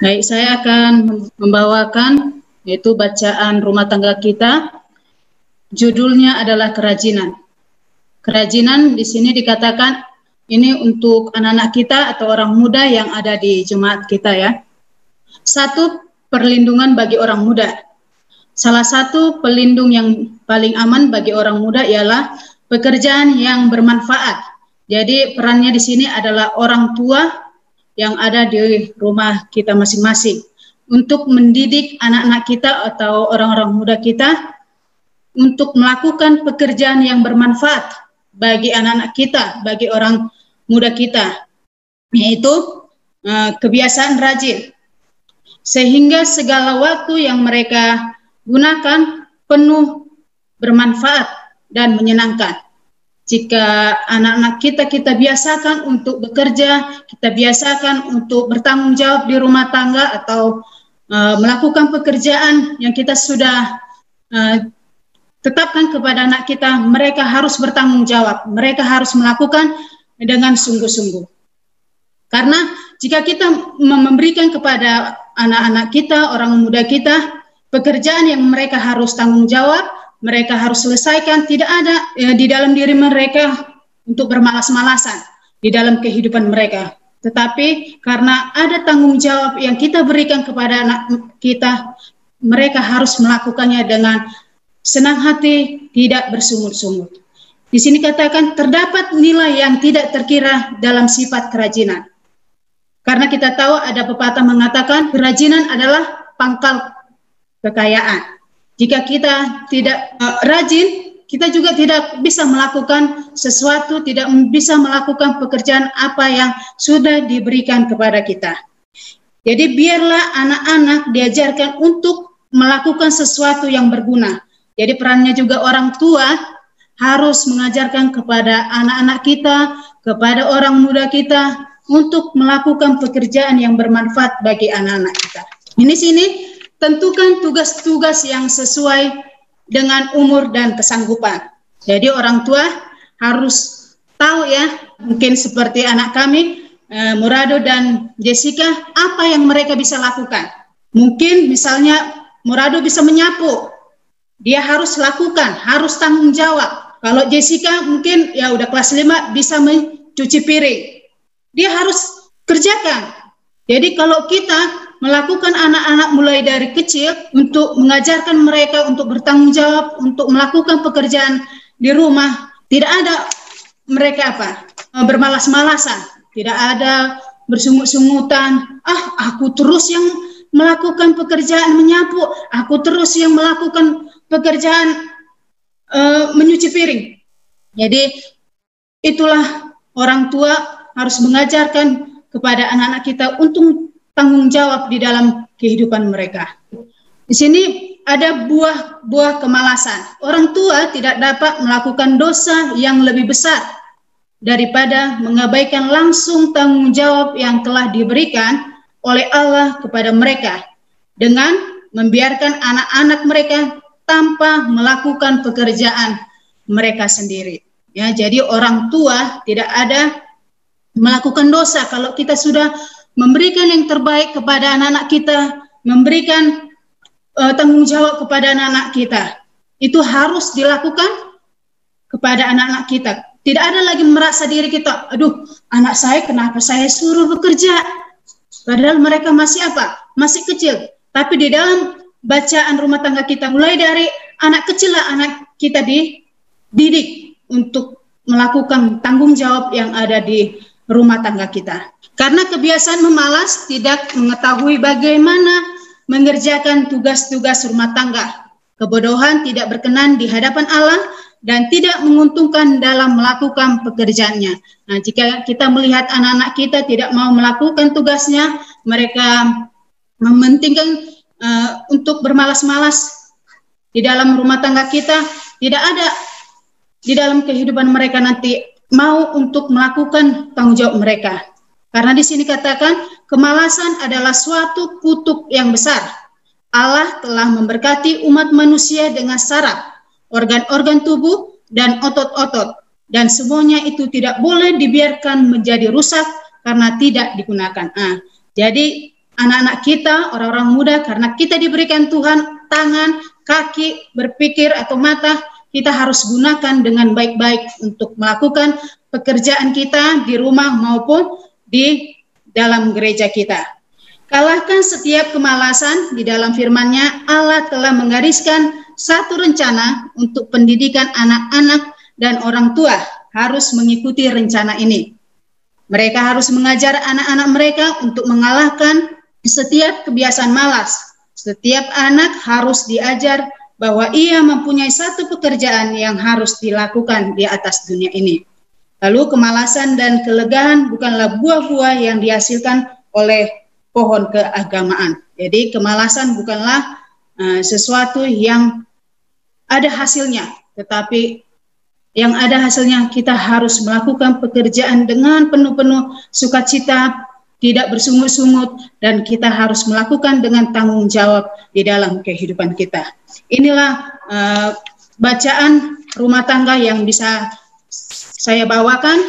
Baik, saya akan membawakan yaitu bacaan rumah tangga kita. Judulnya adalah kerajinan. Kerajinan di sini dikatakan ini untuk anak-anak kita atau orang muda yang ada di jemaat kita ya. Satu, perlindungan bagi orang muda. Salah satu pelindung yang paling aman bagi orang muda ialah pekerjaan yang bermanfaat. Jadi perannya di sini adalah orang tua yang ada di rumah kita masing-masing untuk mendidik anak-anak kita atau orang-orang muda kita untuk melakukan pekerjaan yang bermanfaat bagi anak-anak kita, bagi orang muda kita, yaitu uh, kebiasaan rajin. Sehingga segala waktu yang mereka gunakan penuh bermanfaat dan menyenangkan jika anak-anak kita kita biasakan untuk bekerja, kita biasakan untuk bertanggung jawab di rumah tangga atau uh, melakukan pekerjaan yang kita sudah uh, tetapkan kepada anak kita, mereka harus bertanggung jawab, mereka harus melakukan dengan sungguh-sungguh. Karena jika kita memberikan kepada anak-anak kita, orang muda kita, pekerjaan yang mereka harus tanggung jawab, mereka harus selesaikan tidak ada ya, di dalam diri mereka untuk bermalas-malasan di dalam kehidupan mereka. Tetapi karena ada tanggung jawab yang kita berikan kepada anak kita, mereka harus melakukannya dengan senang hati, tidak bersungut-sungut. Di sini katakan terdapat nilai yang tidak terkira dalam sifat kerajinan. Karena kita tahu ada pepatah mengatakan kerajinan adalah pangkal kekayaan. Jika kita tidak uh, rajin, kita juga tidak bisa melakukan sesuatu, tidak bisa melakukan pekerjaan apa yang sudah diberikan kepada kita. Jadi biarlah anak-anak diajarkan untuk melakukan sesuatu yang berguna. Jadi perannya juga orang tua harus mengajarkan kepada anak-anak kita, kepada orang muda kita untuk melakukan pekerjaan yang bermanfaat bagi anak-anak kita. Ini sini tentukan tugas-tugas yang sesuai dengan umur dan kesanggupan. Jadi orang tua harus tahu ya, mungkin seperti anak kami, eh, Murado dan Jessica, apa yang mereka bisa lakukan. Mungkin misalnya Murado bisa menyapu, dia harus lakukan, harus tanggung jawab. Kalau Jessica mungkin ya udah kelas 5 bisa mencuci piring. Dia harus kerjakan. Jadi kalau kita melakukan anak-anak mulai dari kecil untuk mengajarkan mereka untuk bertanggung jawab, untuk melakukan pekerjaan di rumah. Tidak ada mereka apa? Eh, bermalas-malasan, tidak ada bersungut-sungutan. Ah, aku terus yang melakukan pekerjaan menyapu, aku terus yang melakukan pekerjaan uh, menyuci piring. Jadi itulah orang tua harus mengajarkan kepada anak-anak kita untuk tanggung jawab di dalam kehidupan mereka. Di sini ada buah-buah kemalasan. Orang tua tidak dapat melakukan dosa yang lebih besar daripada mengabaikan langsung tanggung jawab yang telah diberikan oleh Allah kepada mereka dengan membiarkan anak-anak mereka tanpa melakukan pekerjaan mereka sendiri. Ya, jadi orang tua tidak ada melakukan dosa kalau kita sudah memberikan yang terbaik kepada anak-anak kita, memberikan uh, tanggung jawab kepada anak-anak kita. Itu harus dilakukan kepada anak-anak kita. Tidak ada lagi merasa diri kita, aduh, anak saya kenapa saya suruh bekerja? Padahal mereka masih apa? Masih kecil. Tapi di dalam bacaan rumah tangga kita, mulai dari anak kecil lah anak kita dididik untuk melakukan tanggung jawab yang ada di rumah tangga kita. Karena kebiasaan memalas tidak mengetahui bagaimana mengerjakan tugas-tugas rumah tangga. Kebodohan tidak berkenan di hadapan Allah dan tidak menguntungkan dalam melakukan pekerjaannya. Nah, jika kita melihat anak-anak kita tidak mau melakukan tugasnya, mereka mementingkan uh, untuk bermalas-malas di dalam rumah tangga kita, tidak ada di dalam kehidupan mereka nanti mau untuk melakukan tanggung jawab mereka. Karena di sini katakan kemalasan adalah suatu kutuk yang besar. Allah telah memberkati umat manusia dengan saraf, organ-organ tubuh, dan otot-otot. Dan semuanya itu tidak boleh dibiarkan menjadi rusak karena tidak digunakan. Ah, jadi anak-anak kita, orang-orang muda, karena kita diberikan Tuhan tangan, kaki, berpikir atau mata, kita harus gunakan dengan baik-baik untuk melakukan pekerjaan kita di rumah maupun di dalam gereja kita. Kalahkan setiap kemalasan di dalam firman-Nya, Allah telah menggariskan satu rencana untuk pendidikan anak-anak dan orang tua harus mengikuti rencana ini. Mereka harus mengajar anak-anak mereka untuk mengalahkan setiap kebiasaan malas. Setiap anak harus diajar bahwa ia mempunyai satu pekerjaan yang harus dilakukan di atas dunia ini. Lalu kemalasan dan kelegaan bukanlah buah-buah yang dihasilkan oleh pohon keagamaan. Jadi kemalasan bukanlah uh, sesuatu yang ada hasilnya, tetapi yang ada hasilnya kita harus melakukan pekerjaan dengan penuh-penuh sukacita, tidak bersungut-sungut, dan kita harus melakukan dengan tanggung jawab di dalam kehidupan kita. Inilah uh, bacaan rumah tangga yang bisa saya bawakan.